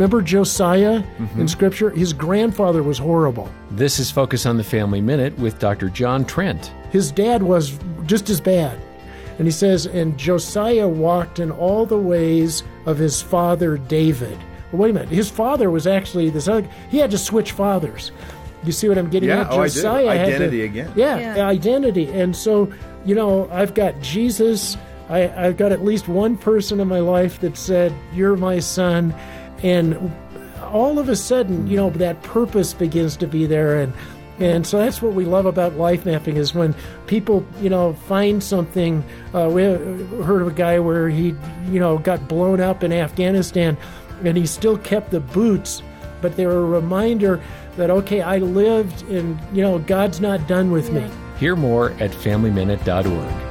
Remember Josiah in mm-hmm. Scripture? His grandfather was horrible. This is Focus on the Family Minute with Dr. John Trent. His dad was just as bad. And he says, and Josiah walked in all the ways of his father David. Well, wait a minute. His father was actually this other. He had to switch fathers. You see what I'm getting Yeah, at? oh, I do. Josiah had to- Identity again. Yeah, Yeah. identity. And so, you know, I've got Jesus. I, I've got at least one person in my life that said, "You're my son," and all of a sudden, you know, that purpose begins to be there, and and so that's what we love about life mapping is when people, you know, find something. Uh, we heard of a guy where he, you know, got blown up in Afghanistan, and he still kept the boots, but they were a reminder that okay, I lived, and you know, God's not done with me. Hear more at FamilyMinute.org.